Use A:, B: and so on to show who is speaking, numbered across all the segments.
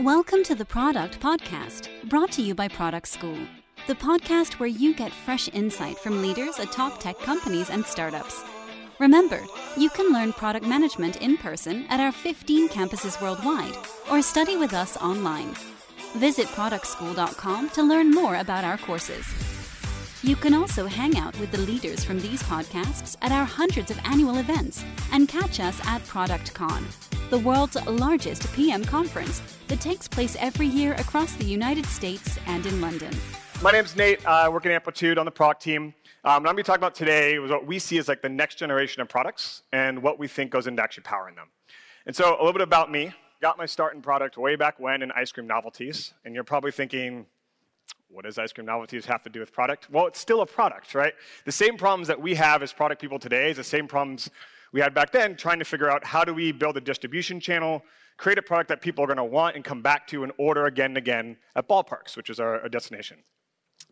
A: Welcome to the Product Podcast, brought to you by Product School, the podcast where you get fresh insight from leaders at top tech companies and startups. Remember, you can learn product management in person at our 15 campuses worldwide or study with us online. Visit productschool.com to learn more about our courses. You can also hang out with the leaders from these podcasts at our hundreds of annual events and catch us at ProductCon, the world's largest PM conference that takes place every year across the United States and in London.
B: My name's Nate. I work at Amplitude on the product team. Um, what I'm going to be talking about today was what we see as like the next generation of products and what we think goes into actually powering them. And so a little bit about me. Got my start in product way back when in ice cream novelties. And you're probably thinking, what does ice cream novelties have to do with product? Well, it's still a product, right? The same problems that we have as product people today is the same problems we had back then, trying to figure out how do we build a distribution channel, create a product that people are going to want and come back to and order again and again at ballparks, which is our, our destination.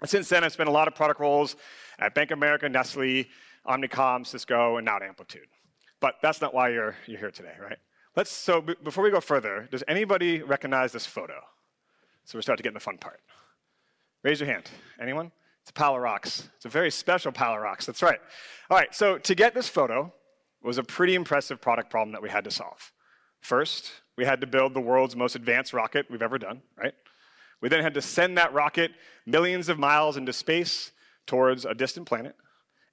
B: And since then, I've spent a lot of product roles at Bank of America, Nestle, Omnicom, Cisco, and now Amplitude. But that's not why you're, you're here today, right? Let's, so b- before we go further, does anybody recognize this photo? So we start to get in the fun part. Raise your hand. Anyone? It's a rocks. It's a very special rocks. That's right. All right, so to get this photo was a pretty impressive product problem that we had to solve. First, we had to build the world's most advanced rocket we've ever done, right? We then had to send that rocket millions of miles into space towards a distant planet.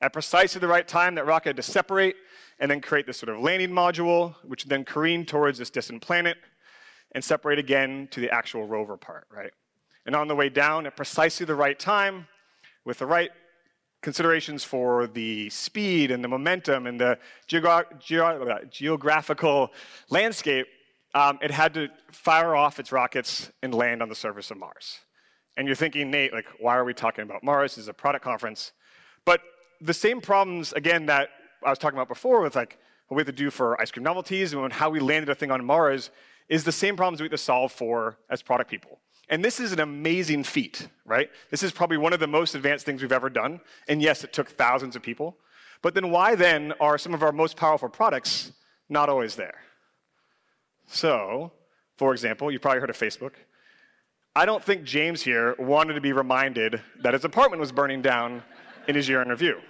B: At precisely the right time, that rocket had to separate and then create this sort of landing module, which then careened towards this distant planet and separate again to the actual rover part, right? And on the way down, at precisely the right time, with the right considerations for the speed and the momentum and the geographical landscape, um, it had to fire off its rockets and land on the surface of Mars. And you're thinking, Nate, like, why are we talking about Mars? This is a product conference. But the same problems, again, that I was talking about before with like what we have to do for ice cream novelties and how we landed a thing on Mars is the same problems we have to solve for as product people. And this is an amazing feat, right? This is probably one of the most advanced things we've ever done. And yes, it took thousands of people. But then why then are some of our most powerful products not always there? So, for example, you probably heard of Facebook. I don't think James here wanted to be reminded that his apartment was burning down in his year in review.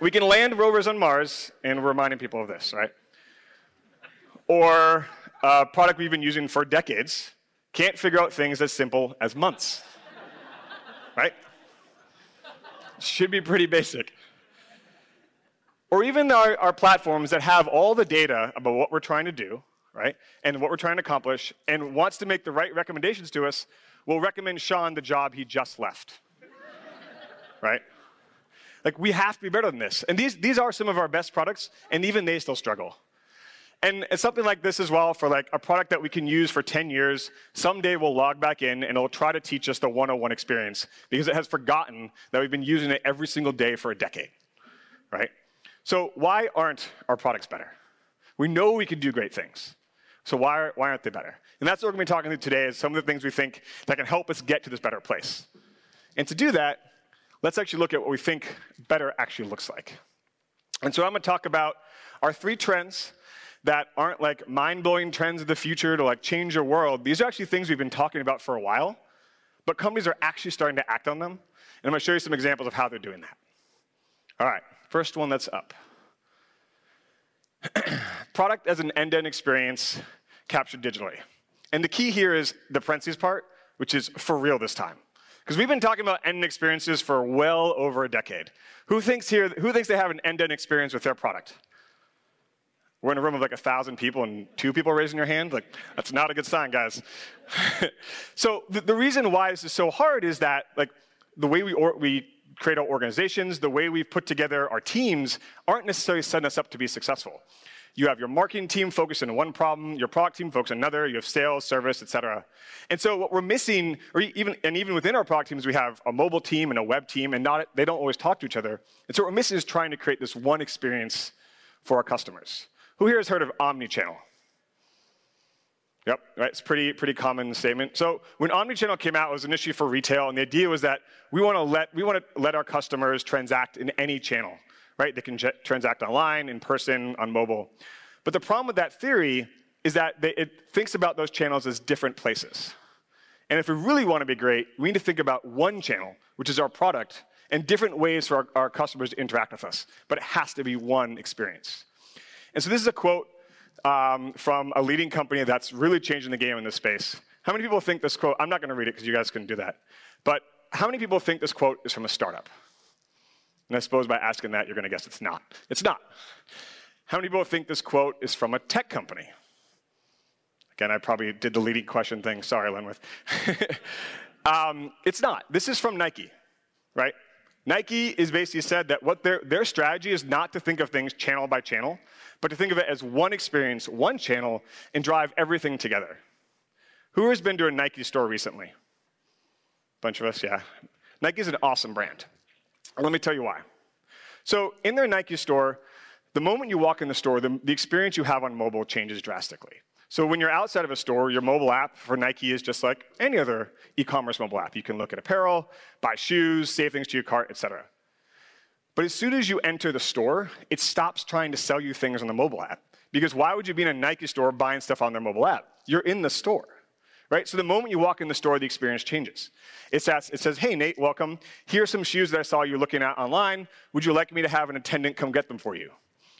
B: We can land rovers on Mars, and we're reminding people of this, right? Or a product we've been using for decades can't figure out things as simple as months, right? Should be pretty basic. Or even our, our platforms that have all the data about what we're trying to do, right? And what we're trying to accomplish, and wants to make the right recommendations to us, will recommend Sean the job he just left. right? Like, we have to be better than this. And these, these are some of our best products, and even they still struggle. And it's something like this as well for like a product that we can use for 10 years. Someday we'll log back in and it'll try to teach us the 101 experience because it has forgotten that we've been using it every single day for a decade, right? So why aren't our products better? We know we can do great things. So why, why aren't they better? And that's what we're going to be talking to today is some of the things we think that can help us get to this better place. And to do that, let's actually look at what we think better actually looks like. And so I'm going to talk about our three trends that aren't like mind-blowing trends of the future to like change your world. These are actually things we've been talking about for a while, but companies are actually starting to act on them. And I'm to show you some examples of how they're doing that. All right, first one that's up. Product as an end-to-end experience captured digitally. And the key here is the parentheses part, which is for real this time. Because we've been talking about end-to-end experiences for well over a decade. Who thinks here, who thinks they have an end-to-end experience with their product? We're in a room of like a thousand people and two people raising your hand. Like, that's not a good sign, guys. so the, the, reason why this is so hard is that like the way we, or, we create our organizations, the way we've put together our teams aren't necessarily setting us up to be successful. You have your marketing team focused on one problem, your product team focused on another, you have sales, service, et cetera. And so what we're missing, or even, and even within our product teams, we have a mobile team and a web team, and not, they don't always talk to each other. And so what we're missing is trying to create this one experience for our customers. Who here has heard of omnichannel? Yep, right. It's pretty pretty common statement. So when omnichannel came out, it was an issue for retail, and the idea was that we want to let we want to let our customers transact in any channel, right? They can transact online, in person, on mobile. But the problem with that theory is that they, it thinks about those channels as different places. And if we really want to be great, we need to think about one channel, which is our product, and different ways for our, our customers to interact with us. But it has to be one experience. And so this is a quote um, from a leading company that's really changing the game in this space. How many people think this quote? I'm not going to read it because you guys can do that. But how many people think this quote is from a startup? And I suppose by asking that, you're going to guess it's not. It's not. How many people think this quote is from a tech company? Again, I probably did the leading question thing. Sorry, Lenwith. um, it's not. This is from Nike, right? Nike is basically said that what their, their strategy is not to think of things channel by channel, but to think of it as one experience, one channel, and drive everything together. Who has been to a Nike store recently? Bunch of us, yeah. Nike is an awesome brand. Let me tell you why. So, in their Nike store, the moment you walk in the store, the, the experience you have on mobile changes drastically. So when you're outside of a store, your mobile app for Nike is just like any other e-commerce mobile app. You can look at apparel, buy shoes, save things to your cart, etc. But as soon as you enter the store, it stops trying to sell you things on the mobile app. Because why would you be in a Nike store buying stuff on their mobile app? You're in the store. Right? So the moment you walk in the store, the experience changes. It says, it says, Hey, Nate, welcome. Here are some shoes that I saw you looking at online. Would you like me to have an attendant come get them for you?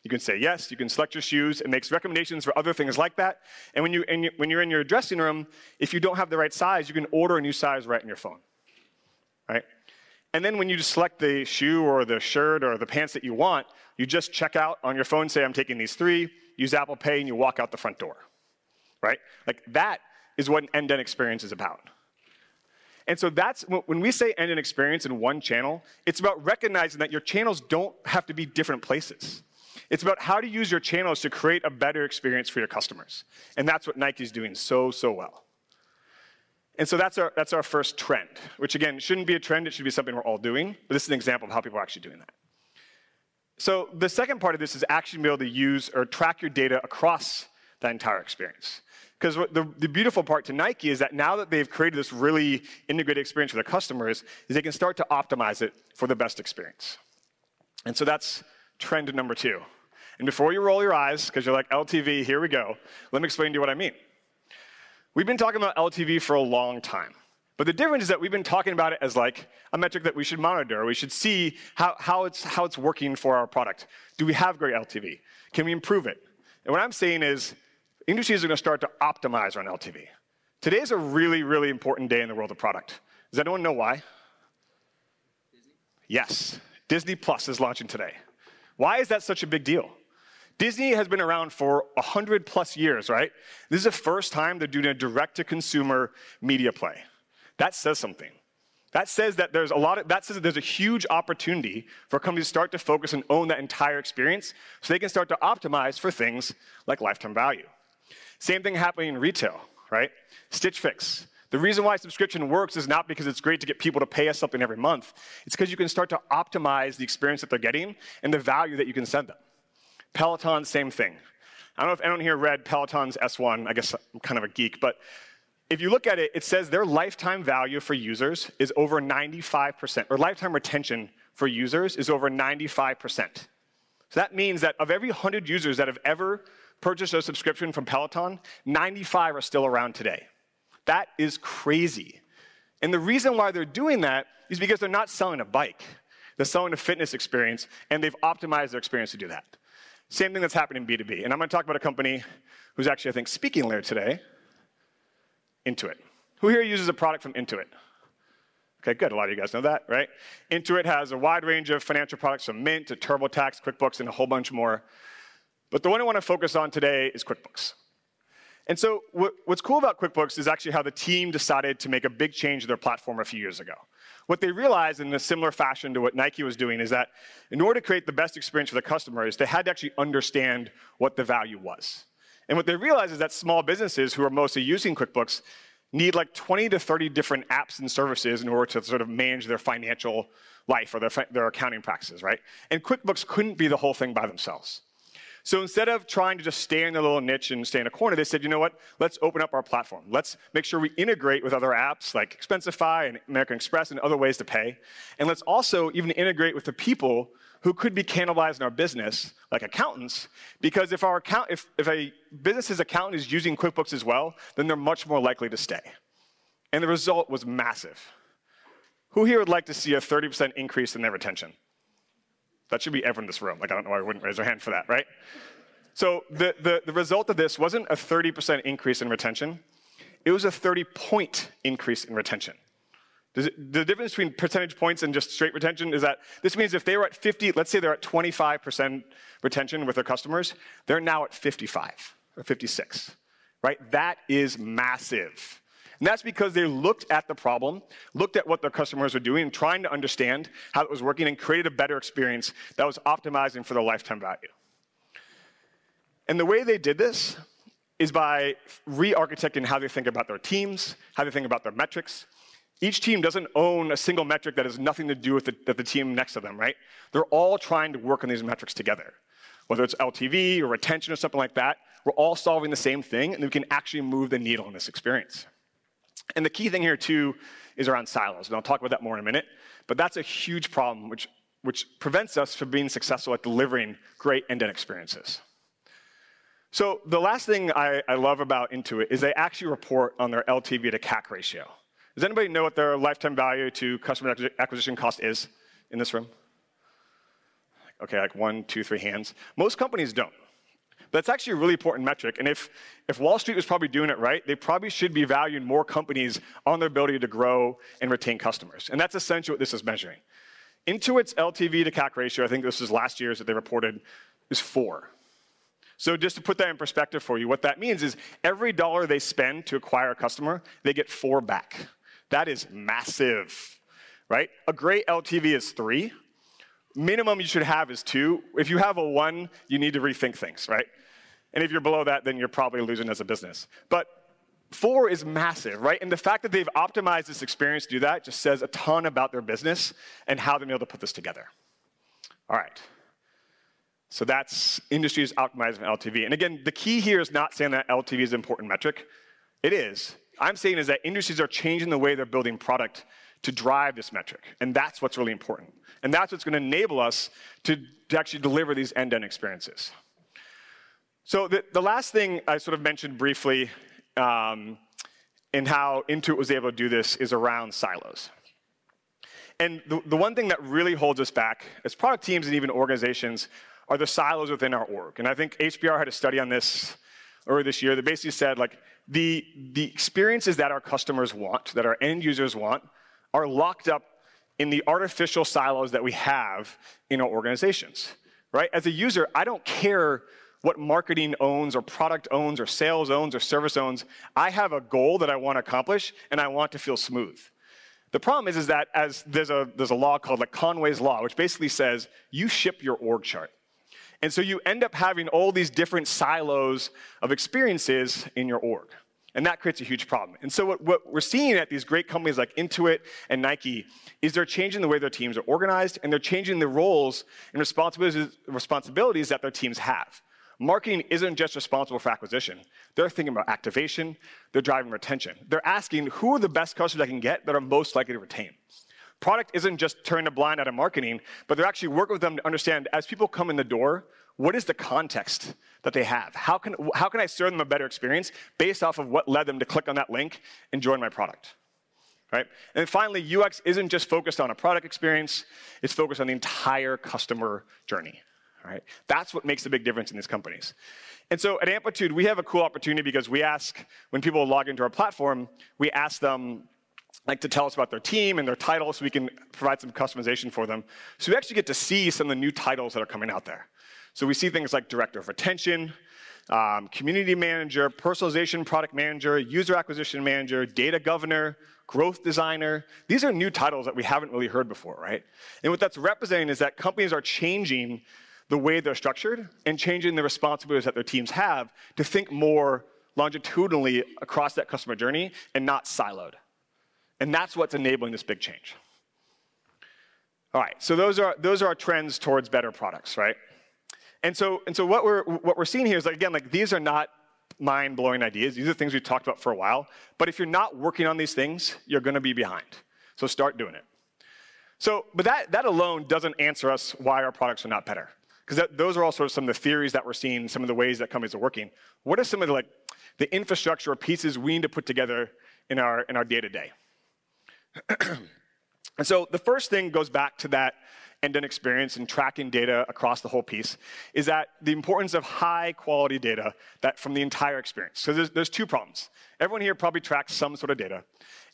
B: You can say yes, you can select your shoes. It makes recommendations for other things like that. And when, you, you, when you're in your dressing room, if you don't have the right size, you can order a new size right in your phone. Right? And then when you just select the shoe or the shirt or the pants that you want, you just check out on your phone, say, I'm taking these three, use Apple Pay, and you walk out the front door. Right? Like that is what an end to end experience is about. And so that's when we say end to end experience in one channel, it's about recognizing that your channels don't have to be different places. It's about how to use your channels to create a better experience for your customers. And that's what Nike's doing so, so well. And so that's our, that's our first trend, which again shouldn't be a trend, it should be something we're all doing, but this is an example of how people are actually doing that. So the second part of this is actually being able to use or track your data across that entire experience. Because the, the beautiful part to Nike is that now that they've created this really integrated experience for their customers, is they can start to optimize it for the best experience. And so that's trend number two. And before you roll your eyes, because you're like, LTV, here we go, let me explain to you what I mean. We've been talking about LTV for a long time. But the difference is that we've been talking about it as like a metric that we should monitor. We should see how, how, it's, how it's working for our product. Do we have great LTV? Can we improve it? And what I'm saying is, industries are going to start to optimize around LTV. Today is a really, really important day in the world of product. Does anyone know why? Disney? Yes. Disney Plus is launching today. Why is that such a big deal? Disney has been around for 100 plus years, right? This is the first time they're doing a direct to consumer media play. That says something. That says that there's a lot of, that says that there's a huge opportunity for companies to start to focus and own that entire experience so they can start to optimize for things like lifetime value. Same thing happening in retail, right? Stitch Fix. The reason why subscription works is not because it's great to get people to pay us something every month. It's because you can start to optimize the experience that they're getting and the value that you can send them. Peloton, same thing. I don't know if anyone here read Peloton's S1. I guess I'm kind of a geek, but if you look at it, it says their lifetime value for users is over 95%, or lifetime retention for users is over 95%. So that means that of every 100 users that have ever purchased a subscription from Peloton, 95 are still around today. That is crazy. And the reason why they're doing that is because they're not selling a bike. They're selling a fitness experience, and they've optimized their experience to do that. Same thing that's happening in B2B. And I'm going to talk about a company who's actually, I think, speaking later today Intuit. Who here uses a product from Intuit? Okay, good. A lot of you guys know that, right? Intuit has a wide range of financial products from Mint to TurboTax, QuickBooks, and a whole bunch more. But the one I want to focus on today is QuickBooks. And so, what's cool about QuickBooks is actually how the team decided to make a big change to their platform a few years ago. What they realized in a similar fashion to what Nike was doing is that in order to create the best experience for the customers, they had to actually understand what the value was. And what they realized is that small businesses who are mostly using QuickBooks need like 20 to 30 different apps and services in order to sort of manage their financial life or their, their accounting practices, right? And QuickBooks couldn't be the whole thing by themselves. So instead of trying to just stay in their little niche and stay in a corner, they said, you know what? Let's open up our platform. Let's make sure we integrate with other apps like Expensify and American Express and other ways to pay. And let's also even integrate with the people who could be cannibalizing our business, like accountants, because if our account, if, if a business's accountant is using QuickBooks as well, then they're much more likely to stay. And the result was massive. Who here would like to see a 30% increase in their retention? That should be everyone in this room. Like, I don't know why I wouldn't raise their hand for that, right? So the, the, the result of this wasn't a 30% increase in retention, it was a 30 point increase in retention. It, the difference between percentage points and just straight retention is that this means if they were at 50, let's say they're at 25% retention with their customers, they're now at 55 or 56, right? That is massive. And that's because they looked at the problem, looked at what their customers were doing, and trying to understand how it was working and created a better experience that was optimizing for their lifetime value. And the way they did this is by re architecting how they think about their teams, how they think about their metrics. Each team doesn't own a single metric that has nothing to do with the, the, the team next to them, right? They're all trying to work on these metrics together. Whether it's LTV or retention or something like that, we're all solving the same thing, and we can actually move the needle in this experience. And the key thing here, too, is around silos. And I'll talk about that more in a minute. But that's a huge problem, which, which prevents us from being successful at delivering great end to end experiences. So, the last thing I, I love about Intuit is they actually report on their LTV to CAC ratio. Does anybody know what their lifetime value to customer acquisition cost is in this room? Okay, like one, two, three hands. Most companies don't. That's actually a really important metric. And if, if Wall Street was probably doing it right, they probably should be valuing more companies on their ability to grow and retain customers. And that's essentially what this is measuring. Intuit's LTV to CAC ratio, I think this was last year's that they reported, is four. So just to put that in perspective for you, what that means is every dollar they spend to acquire a customer, they get four back. That is massive, right? A great LTV is three. Minimum you should have is two. If you have a one, you need to rethink things, right? And if you're below that, then you're probably losing as a business. But four is massive, right? And the fact that they've optimized this experience to do that just says a ton about their business and how they're able to put this together. All right. So that's industries optimizing LTV. And again, the key here is not saying that LTV is an important metric. It is. I'm saying is that industries are changing the way they're building product to drive this metric. And that's what's really important. And that's what's going to enable us to, to actually deliver these end to end experiences. So the, the last thing I sort of mentioned briefly um, in how Intuit was able to do this is around silos. And the, the one thing that really holds us back as product teams and even organizations are the silos within our org. And I think HBR had a study on this earlier this year that basically said like the, the experiences that our customers want, that our end users want, are locked up in the artificial silos that we have in our organizations. Right? As a user, I don't care what marketing owns or product owns or sales owns or service owns. I have a goal that I want to accomplish and I want to feel smooth. The problem is, is that as there's a, there's a law called like Conway's Law, which basically says you ship your org chart. And so you end up having all these different silos of experiences in your org. And that creates a huge problem. And so, what, what, we're seeing at these great companies like Intuit and Nike is they're changing the way their teams are organized and they're changing the roles and responsibilities, responsibilities that their teams have. Marketing isn't just responsible for acquisition. They're thinking about activation, they're driving retention. They're asking who are the best customers I can get that are most likely to retain. Product isn't just turning a blind eye to marketing, but they're actually working with them to understand as people come in the door, what is the context that they have? How can, how can I serve them a better experience based off of what led them to click on that link and join my product? Right? And finally, UX isn't just focused on a product experience, it's focused on the entire customer journey. Right? That's what makes the big difference in these companies. And so at Amplitude, we have a cool opportunity because we ask, when people log into our platform, we ask them like to tell us about their team and their title so we can provide some customization for them. So we actually get to see some of the new titles that are coming out there. So we see things like Director of Retention, um, Community Manager, Personalization Product Manager, User Acquisition Manager, Data Governor, Growth Designer. These are new titles that we haven't really heard before, right? And what that's representing is that companies are changing the way they're structured and changing the responsibilities that their teams have to think more longitudinally across that customer journey and not siloed. And that's what's enabling this big change. All right, so those are, those are our trends towards better products, right? And so, and so what, we're, what we're seeing here is, like, again, like these are not mind blowing ideas. These are things we've talked about for a while. But if you're not working on these things, you're going to be behind. So start doing it. So, but that, that alone doesn't answer us why our products are not better. Because those are all sort of some of the theories that we're seeing, some of the ways that companies are working. What are some of the, like, the infrastructure or pieces we need to put together in our, in our day-to-day? and so the first thing goes back to that end-to-end experience and tracking data across the whole piece is that the importance of high quality data that from the entire experience. So there's, there's two problems. Everyone here probably tracks some sort of data.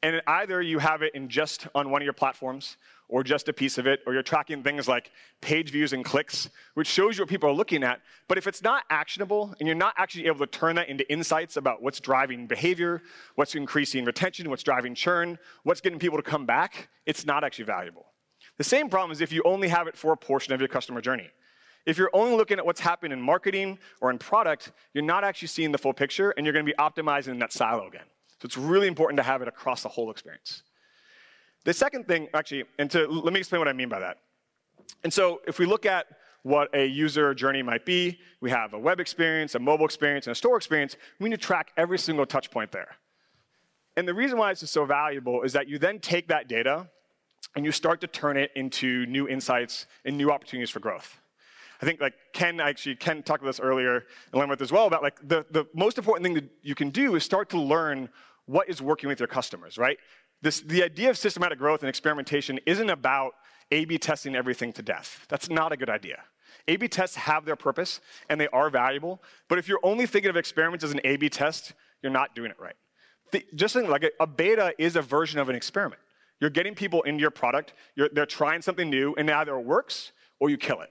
B: And either you have it in just on one of your platforms, or just a piece of it, or you're tracking things like page views and clicks, which shows you what people are looking at. But if it's not actionable and you're not actually able to turn that into insights about what's driving behavior, what's increasing retention, what's driving churn, what's getting people to come back, it's not actually valuable. The same problem is if you only have it for a portion of your customer journey. If you're only looking at what's happening in marketing or in product, you're not actually seeing the full picture and you're going to be optimizing in that silo again. So it's really important to have it across the whole experience. The second thing, actually, and to, let me explain what I mean by that. And so if we look at what a user journey might be, we have a web experience, a mobile experience, and a store experience. We need to track every single touch point there. And the reason why this is so valuable is that you then take that data and you start to turn it into new insights and new opportunities for growth. I think like Ken actually Ken talked about this earlier and about as well about like the, the most important thing that you can do is start to learn what is working with your customers, right? This, the idea of systematic growth and experimentation isn't about A-B testing everything to death. That's not a good idea. A-B tests have their purpose and they are valuable, but if you're only thinking of experiments as an A-B test, you're not doing it right. The, just think like a, a, beta is a version of an experiment. You're getting people into your product, they're trying something new, and it either works or you kill it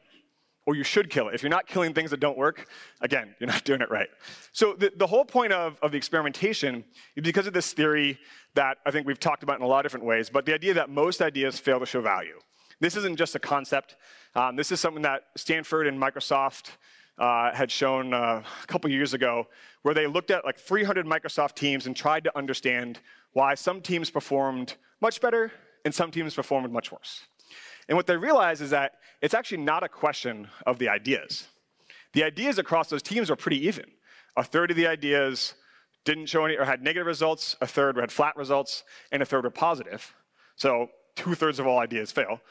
B: or you should kill it. If you're not killing things that don't work, again, you're not doing it right. So the, the whole point of, of the experimentation is because of this theory that I think we've talked about in a lot of different ways, but the idea that most ideas fail to show value. This isn't just a concept. Um, this is something that Stanford and Microsoft uh, had shown uh, a couple years ago, where they looked at like 300 Microsoft teams and tried to understand why some teams performed much better and some teams performed much worse. And what they realized is that it's actually not a question of the ideas. The ideas across those teams are pretty even. A third of the ideas didn't show any or had negative results, a third had flat results, and a third were positive. So two thirds of all ideas fail.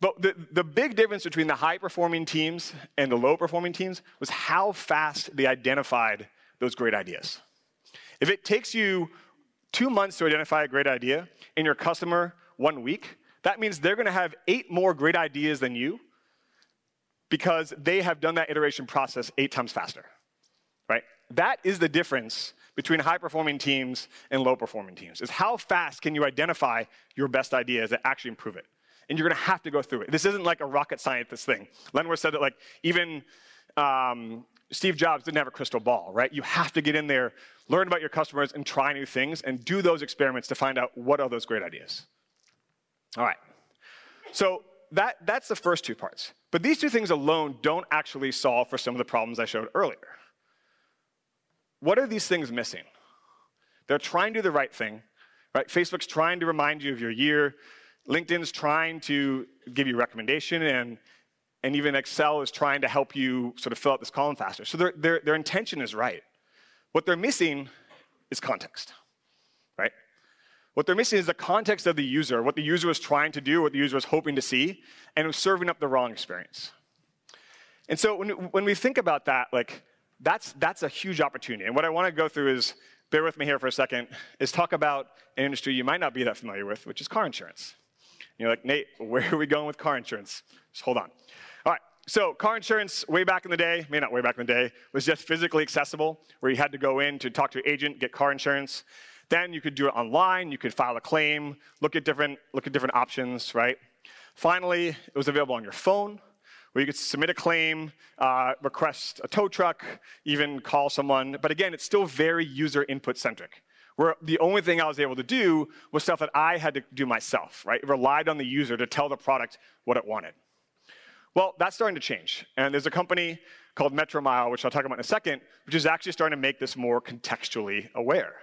B: But the, the big difference between the high performing teams and the low performing teams was how fast they identified those great ideas. If it takes you two months to identify a great idea and your customer one week, that means they're going to have eight more great ideas than you because they have done that iteration process eight times faster. Right? That is the difference between high performing teams and low performing teams is how fast can you identify your best ideas that actually improve it and you're going to have to go through it this isn't like a rocket scientist thing Lenward said that like even um, steve jobs didn't have a crystal ball right you have to get in there learn about your customers and try new things and do those experiments to find out what are those great ideas all right. So that, that's the first two parts. But these two things alone don't actually solve for some of the problems I showed earlier. What are these things missing? They're trying to do the right thing, right? Facebook's trying to remind you of your year. LinkedIn's trying to give you recommendation, and, and even Excel is trying to help you sort of fill out this column faster. So their, their, their intention is right. What they're missing is context, right? What they're missing is the context of the user, what the user was trying to do, what the user was hoping to see, and it was serving up the wrong experience. And so when, when we think about that, like that's, that's a huge opportunity. And what I want to go through is, bear with me here for a second, is talk about an industry you might not be that familiar with, which is car insurance. And you're like, Nate, where are we going with car insurance? Just hold on. So car insurance, way back in the day, maybe not way back in the day, was just physically accessible, where you had to go in to talk to an agent, get car insurance. Then you could do it online, you could file a claim, look at different, look at different options, right? Finally, it was available on your phone, where you could submit a claim, uh, request a tow truck, even call someone. But again, it's still very user input centric, where the only thing I was able to do was stuff that I had to do myself, right? It relied on the user to tell the product what it wanted. Well, that's starting to change. And there's a company called Metromile, which I'll talk about in a second, which is actually starting to make this more contextually aware.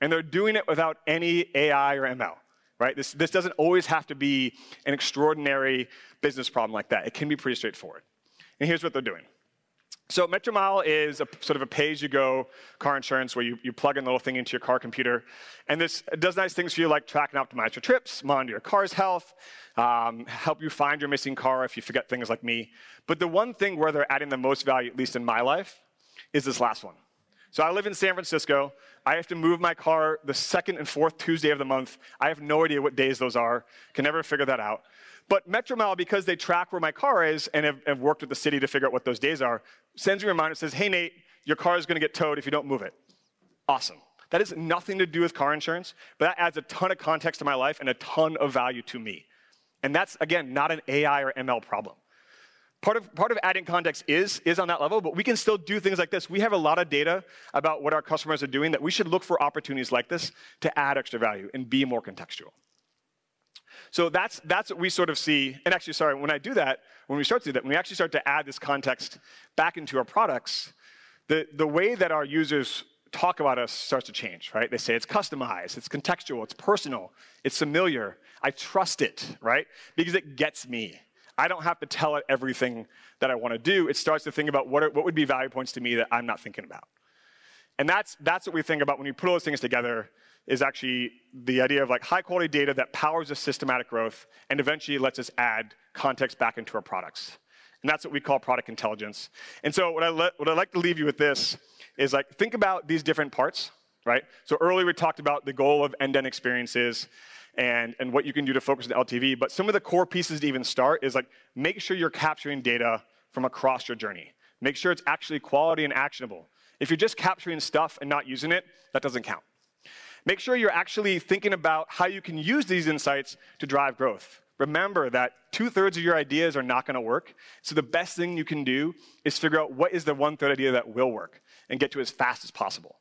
B: And they're doing it without any AI or ML, right? This, this doesn't always have to be an extraordinary business problem like that. It can be pretty straightforward. And here's what they're doing. So Metromile is a, sort of a pay-as-you-go car insurance where you, you plug in a little thing into your car computer, and this does nice things for you like track and optimize your trips, monitor your car's health, um, help you find your missing car if you forget things like me. But the one thing where they're adding the most value, at least in my life, is this last one. So I live in San Francisco. I have to move my car the second and fourth Tuesday of the month. I have no idea what days those are. Can never figure that out. But Metromile, because they track where my car is and have, have worked with the city to figure out what those days are, sends me a reminder says, hey, Nate, your car is going to get towed if you don't move it. Awesome. That has nothing to do with car insurance, but that adds a ton of context to my life and a ton of value to me. And that's, again, not an AI or ML problem. Part of, part of adding context is, is on that level, but we can still do things like this. We have a lot of data about what our customers are doing that we should look for opportunities like this to add extra value and be more contextual. So that's, that's what we sort of see. And actually, sorry, when I do that, when we start to do that, when we actually start to add this context back into our products, the, the way that our users talk about us starts to change, right? They say it's customized, it's contextual, it's personal, it's familiar. I trust it, right? Because it gets me. I don't have to tell it everything that I want to do. It starts to think about what, are, what would be value points to me that I'm not thinking about. And that's, that's what we think about when we put all those things together is actually the idea of like high quality data that powers a systematic growth and eventually lets us add context back into our products. And that's what we call product intelligence. And so what I le- what I'd like to leave you with this is like think about these different parts, right? So earlier we talked about the goal of end-to-end experiences and, and what you can do to focus on LTV. But some of the core pieces to even start is like make sure you're capturing data from across your journey. Make sure it's actually quality and actionable. If you're just capturing stuff and not using it, that doesn't count. Make sure you're actually thinking about how you can use these insights to drive growth. Remember that two thirds of your ideas are not going to work. So the best thing you can do is figure out what is the one third idea that will work and get to it as fast as possible.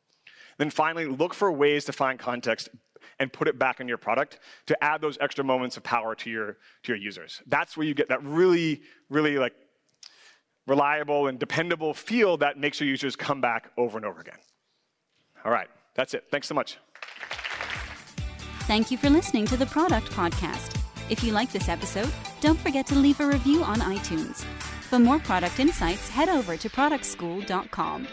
B: Then finally, look for ways to find context and put it back in your product to add those extra moments of power to your, to your users. That's where you get that really, really like reliable and dependable feel that makes your users come back over and over again. All right, that's it. Thanks so much.
A: Thank you for listening to the Product Podcast. If you like this episode, don't forget to leave a review on iTunes. For more product insights, head over to productschool.com.